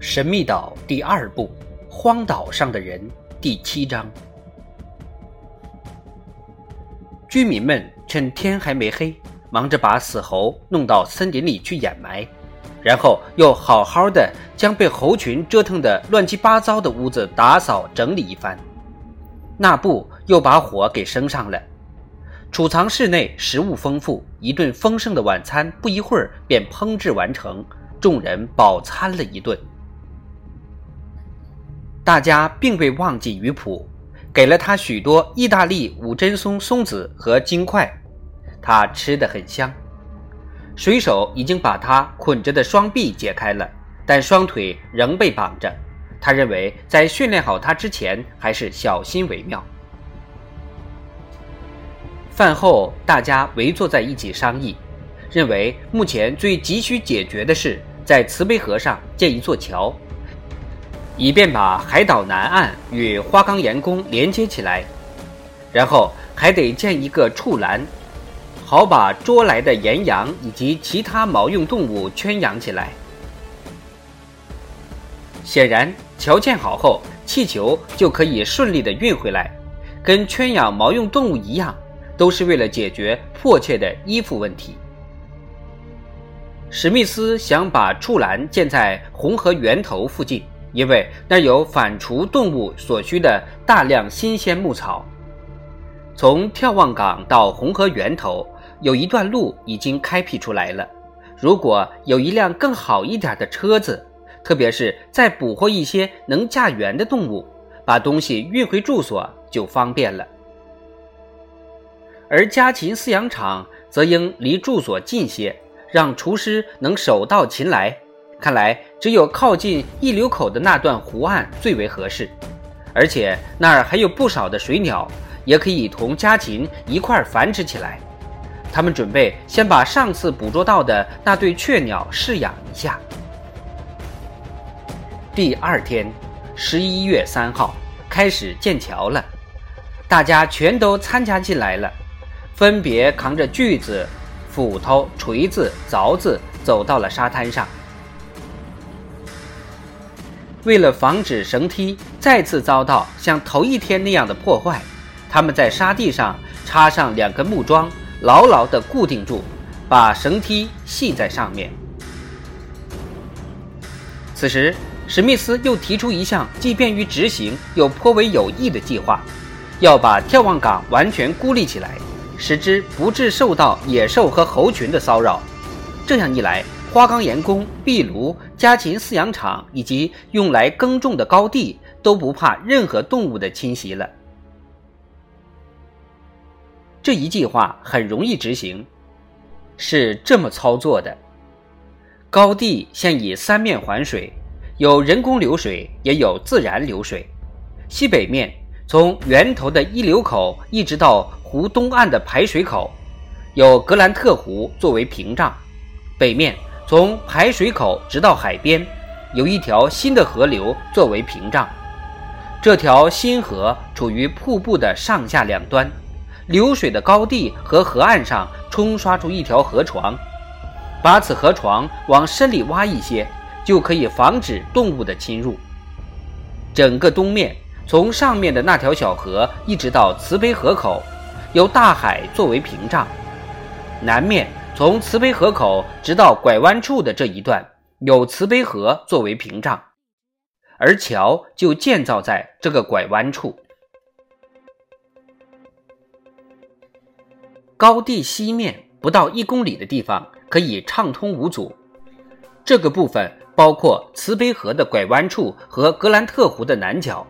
神秘岛第二部，荒岛上的人第七章。居民们趁天还没黑，忙着把死猴弄到森林里去掩埋，然后又好好的将被猴群折腾的乱七八糟的屋子打扫整理一番。那布又把火给升上了，储藏室内食物丰富，一顿丰盛的晚餐不一会儿便烹制完成，众人饱餐了一顿。大家并未忘记鱼普，给了他许多意大利五针松松子和金块，他吃得很香。水手已经把他捆着的双臂解开了，但双腿仍被绑着。他认为在训练好他之前，还是小心为妙。饭后，大家围坐在一起商议，认为目前最急需解决的是在慈悲河上建一座桥。以便把海岛南岸与花岗岩宫连接起来，然后还得建一个畜栏，好把捉来的岩羊以及其他毛用动物圈养起来。显然，桥建好后，气球就可以顺利地运回来，跟圈养毛用动物一样，都是为了解决迫切的衣服问题。史密斯想把畜栏建在红河源头附近。因为那有反刍动物所需的大量新鲜牧草。从眺望港到红河源头有一段路已经开辟出来了。如果有一辆更好一点的车子，特别是再捕获一些能驾辕的动物，把东西运回住所就方便了。而家禽饲养场则应离住所近些，让厨师能手到擒来。看来只有靠近溢流口的那段湖岸最为合适，而且那儿还有不少的水鸟，也可以同家禽一块繁殖起来。他们准备先把上次捕捉到的那对雀鸟饲养一下。第二天，十一月三号开始建桥了，大家全都参加进来了，分别扛着锯子、斧头、锤子、凿子，走到了沙滩上。为了防止绳梯再次遭到像头一天那样的破坏，他们在沙地上插上两根木桩，牢牢地固定住，把绳梯系在上面。此时，史密斯又提出一项既便于执行又颇为有益的计划，要把眺望岗完全孤立起来，使之不致受到野兽和猴群的骚扰。这样一来，花岗岩宫、壁炉、家禽饲养场以及用来耕种的高地都不怕任何动物的侵袭了。这一计划很容易执行，是这么操作的：高地现以三面环水，有人工流水，也有自然流水。西北面从源头的一流口一直到湖东岸的排水口，有格兰特湖作为屏障；北面。从排水口直到海边，有一条新的河流作为屏障。这条新河处于瀑布的上下两端，流水的高地和河岸上冲刷出一条河床。把此河床往深里挖一些，就可以防止动物的侵入。整个东面，从上面的那条小河一直到慈悲河口，由大海作为屏障。南面。从慈悲河口直到拐弯处的这一段，有慈悲河作为屏障，而桥就建造在这个拐弯处。高地西面不到一公里的地方可以畅通无阻。这个部分包括慈悲河的拐弯处和格兰特湖的南角。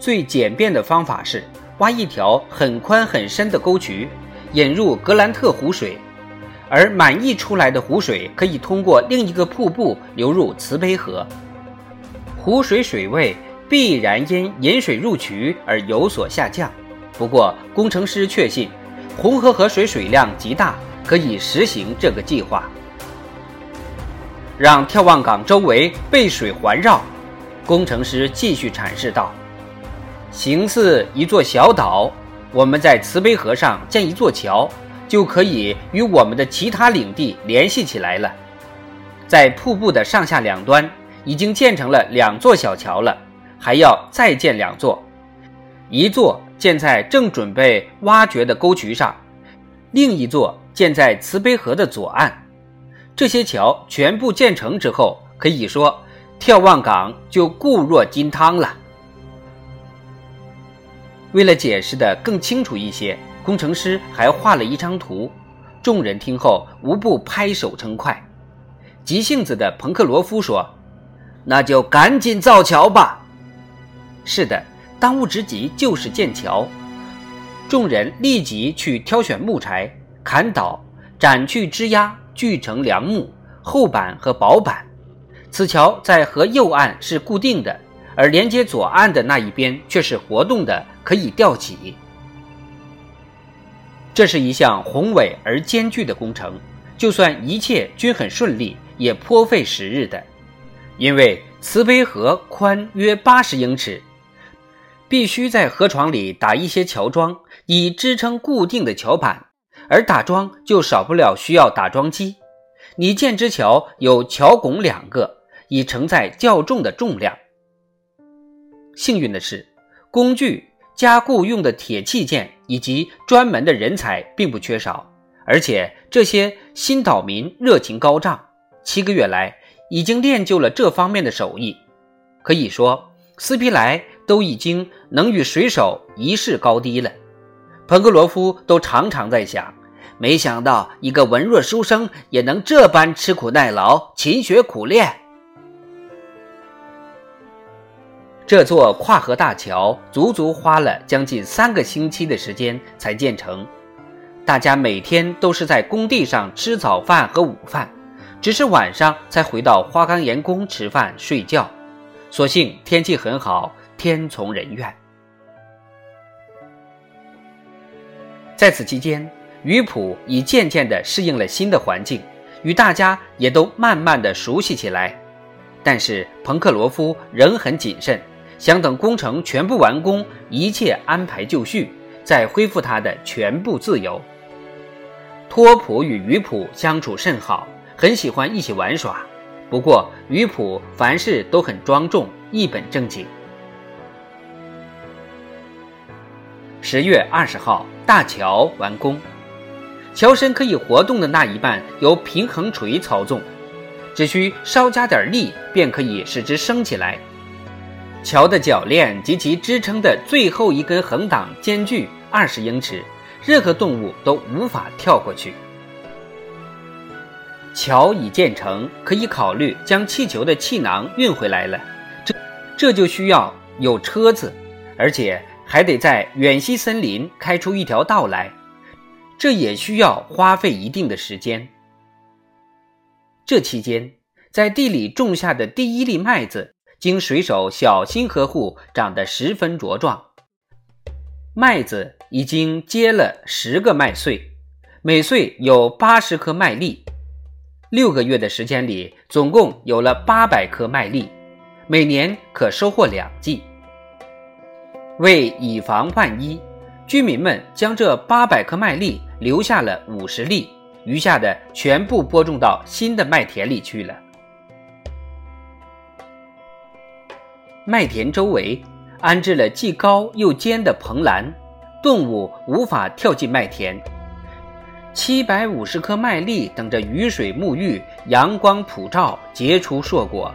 最简便的方法是挖一条很宽很深的沟渠。引入格兰特湖水，而满溢出来的湖水可以通过另一个瀑布流入慈悲河。湖水水位必然因引水入渠而有所下降。不过，工程师确信红河河水水量极大，可以实行这个计划。让眺望港周围被水环绕，工程师继续阐释道：“形似一座小岛。”我们在慈悲河上建一座桥，就可以与我们的其他领地联系起来了。在瀑布的上下两端，已经建成了两座小桥了，还要再建两座，一座建在正准备挖掘的沟渠上，另一座建在慈悲河的左岸。这些桥全部建成之后，可以说眺望港就固若金汤了。为了解释的更清楚一些，工程师还画了一张图，众人听后无不拍手称快。急性子的彭克罗夫说：“那就赶紧造桥吧。”是的，当务之急就是建桥。众人立即去挑选木材，砍倒、斩去枝丫，锯成梁木、厚板和薄板。此桥在河右岸是固定的，而连接左岸的那一边却是活动的，可以吊起。这是一项宏伟而艰巨的工程，就算一切均很顺利。也颇费时日的，因为慈悲河宽约八十英尺，必须在河床里打一些桥桩，以支撑固定的桥板，而打桩就少不了需要打桩机。你建之桥有桥拱两个，以承载较重的重量。幸运的是，工具、加固用的铁器件以及专门的人才并不缺少，而且这些新岛民热情高涨。七个月来，已经练就了这方面的手艺，可以说斯皮莱都已经能与水手一试高低了。彭格罗夫都常常在想，没想到一个文弱书生也能这般吃苦耐劳、勤学苦练。这座跨河大桥足足花了将近三个星期的时间才建成，大家每天都是在工地上吃早饭和午饭。只是晚上才回到花岗岩宫吃饭睡觉，所幸天气很好，天从人愿。在此期间，于普已渐渐地适应了新的环境，与大家也都慢慢地熟悉起来。但是彭克罗夫仍很谨慎，想等工程全部完工，一切安排就绪，再恢复他的全部自由。托普与于普相处甚好。很喜欢一起玩耍，不过于普凡事都很庄重，一本正经。十月二十号，大桥完工，桥身可以活动的那一半由平衡锤操纵，只需稍加点力便可以使之升起来。桥的铰链及其支撑的最后一根横档间距二十英尺，任何动物都无法跳过去。桥已建成，可以考虑将气球的气囊运回来了。这这就需要有车子，而且还得在远西森林开出一条道来，这也需要花费一定的时间。这期间，在地里种下的第一粒麦子，经水手小心呵护，长得十分茁壮。麦子已经结了十个麦穗，每穗有八十颗麦粒。六个月的时间里，总共有了八百颗麦粒，每年可收获两季。为以防万一，居民们将这八百颗麦粒留下了五十粒，余下的全部播种到新的麦田里去了。麦田周围安置了既高又尖的棚栏，动物无法跳进麦田。七百五十颗麦粒等着雨水沐浴，阳光普照，结出硕果。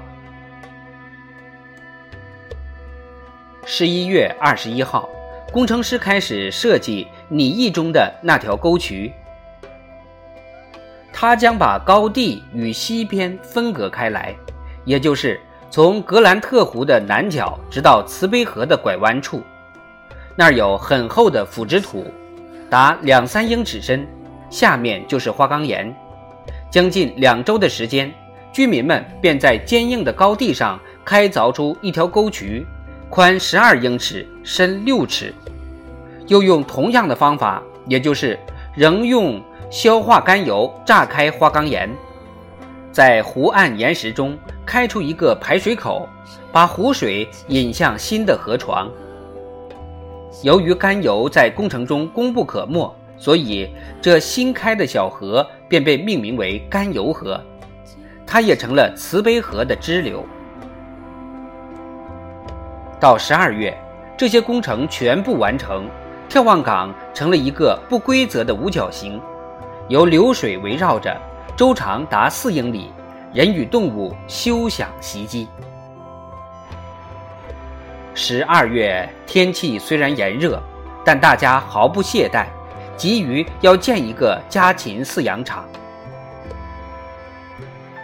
十一月二十一号，工程师开始设计拟意中的那条沟渠。他将把高地与西边分隔开来，也就是从格兰特湖的南角直到慈悲河的拐弯处，那儿有很厚的腐殖土，达两三英尺深。下面就是花岗岩，将近两周的时间，居民们便在坚硬的高地上开凿出一条沟渠，宽十二英尺，深六尺。又用同样的方法，也就是仍用硝化甘油炸开花岗岩，在湖岸岩石中开出一个排水口，把湖水引向新的河床。由于甘油在工程中功不可没。所以，这新开的小河便被命名为甘油河，它也成了慈悲河的支流。到十二月，这些工程全部完成，眺望港成了一个不规则的五角形，由流水围绕着，周长达四英里，人与动物休想袭击。十二月天气虽然炎热，但大家毫不懈怠，急于要建一个家禽饲养场。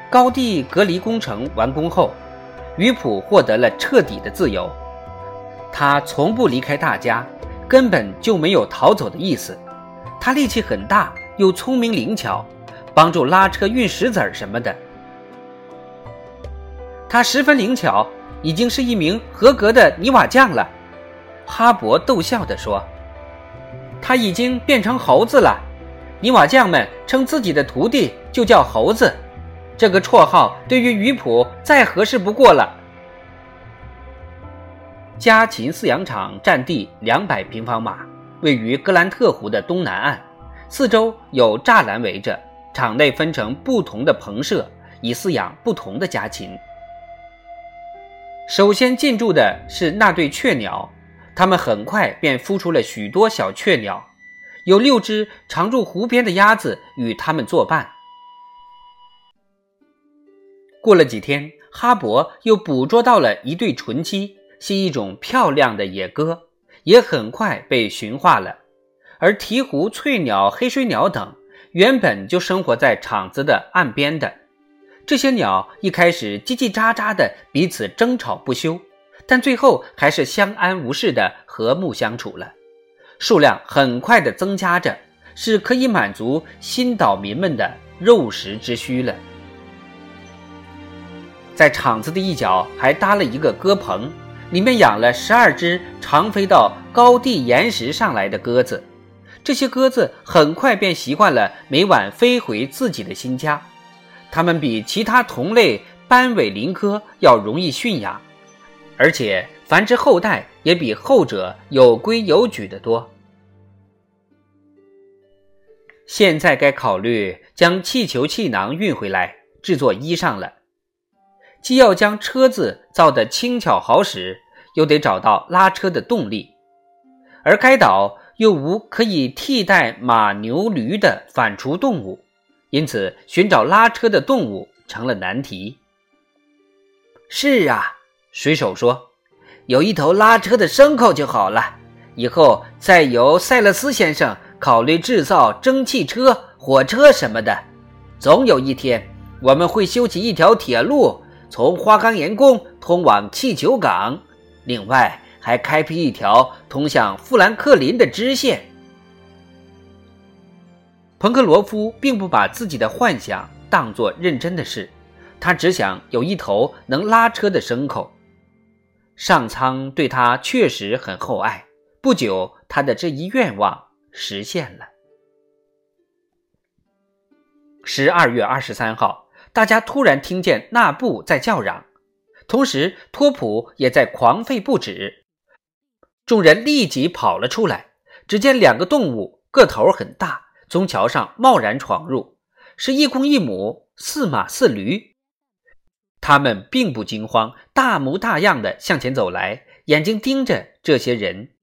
高地隔离工程完工后，于普获得了彻底的自由。他从不离开大家，根本就没有逃走的意思。他力气很大，又聪明灵巧，帮助拉车运石子儿什么的。他十分灵巧，已经是一名合格的泥瓦匠了。哈勃逗笑地说：“他已经变成猴子了。泥瓦匠们称自己的徒弟就叫猴子。”这个绰号对于鱼普再合适不过了。家禽饲养场占地两百平方码，位于格兰特湖的东南岸，四周有栅栏围着。场内分成不同的棚舍，以饲养不同的家禽。首先进驻的是那对雀鸟，它们很快便孵出了许多小雀鸟，有六只常驻湖边的鸭子与它们作伴。过了几天，哈勃又捕捉到了一对纯鸡，是一种漂亮的野鸽，也很快被驯化了。而鹈鹕、翠鸟、黑水鸟等原本就生活在场子的岸边的这些鸟，一开始叽叽喳喳的彼此争吵不休，但最后还是相安无事的和睦相处了。数量很快的增加着，是可以满足新岛民们的肉食之需了。在场子的一角还搭了一个鸽棚，里面养了十二只常飞到高地岩石上来的鸽子。这些鸽子很快便习惯了每晚飞回自己的新家。它们比其他同类斑尾林科要容易驯养，而且繁殖后代也比后者有规有矩的多。现在该考虑将气球气囊运回来制作衣裳了。既要将车子造得轻巧好使，又得找到拉车的动力，而该岛又无可以替代马、牛、驴的反刍动物，因此寻找拉车的动物成了难题。是啊，水手说：“有一头拉车的牲口就好了。以后再由塞勒斯先生考虑制造蒸汽车、火车什么的。总有一天，我们会修起一条铁路。”从花岗岩宫通往气球港，另外还开辟一条通向富兰克林的支线。彭克罗夫并不把自己的幻想当作认真的事，他只想有一头能拉车的牲口。上苍对他确实很厚爱，不久他的这一愿望实现了。十二月二十三号。大家突然听见纳布在叫嚷，同时托普也在狂吠不止。众人立即跑了出来，只见两个动物个头很大，从桥上贸然闯入，是一公一母，似马似驴。他们并不惊慌，大模大样的向前走来，眼睛盯着这些人。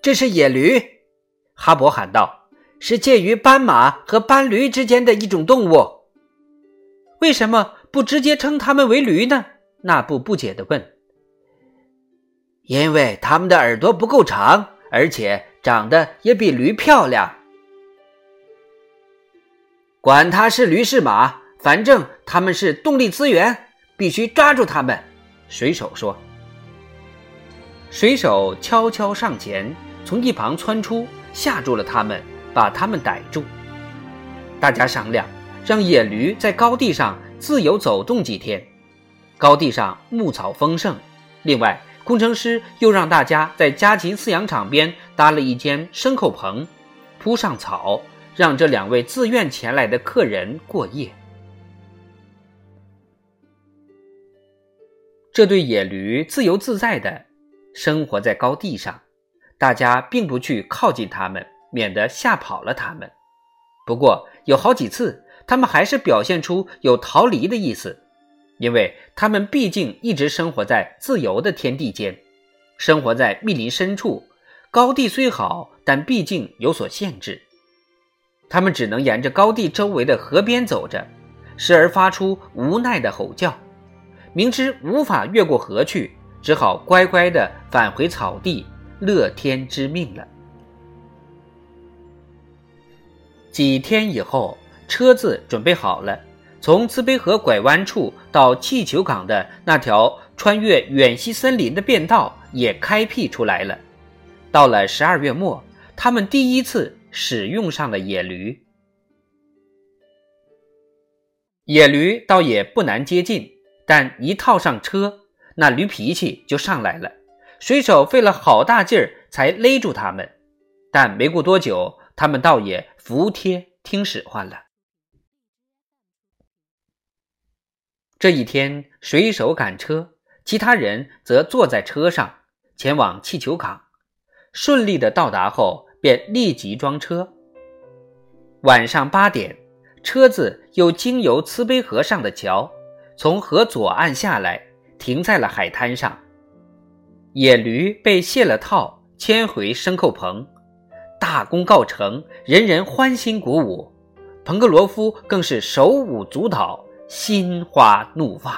这是野驴，哈勃喊道。是介于斑马和斑驴之间的一种动物，为什么不直接称它们为驴呢？那布不解地问。因为它们的耳朵不够长，而且长得也比驴漂亮。管它是驴是马，反正它们是动力资源，必须抓住它们。水手说。水手悄悄上前，从一旁窜出，吓住了他们。把他们逮住。大家商量，让野驴在高地上自由走动几天。高地上牧草丰盛。另外，工程师又让大家在家禽饲养场边搭了一间牲口棚，铺上草，让这两位自愿前来的客人过夜。这对野驴自由自在的生活在高地上，大家并不去靠近它们。免得吓跑了他们。不过有好几次，他们还是表现出有逃离的意思。因为他们毕竟一直生活在自由的天地间，生活在密林深处。高地虽好，但毕竟有所限制。他们只能沿着高地周围的河边走着，时而发出无奈的吼叫。明知无法越过河去，只好乖乖地返回草地，乐天知命了。几天以后，车子准备好了，从慈悲河拐弯处到气球港的那条穿越远西森林的便道也开辟出来了。到了十二月末，他们第一次使用上了野驴。野驴倒也不难接近，但一套上车，那驴脾气就上来了。水手费了好大劲儿才勒住他们，但没过多久，他们倒也服帖听使唤了。这一天，水手赶车，其他人则坐在车上前往气球港。顺利的到达后，便立即装车。晚上八点，车子又经由慈悲河上的桥，从河左岸下来，停在了海滩上。野驴被卸了套，牵回牲口棚，大功告成，人人欢欣鼓舞。彭格罗夫更是手舞足蹈，心花怒放。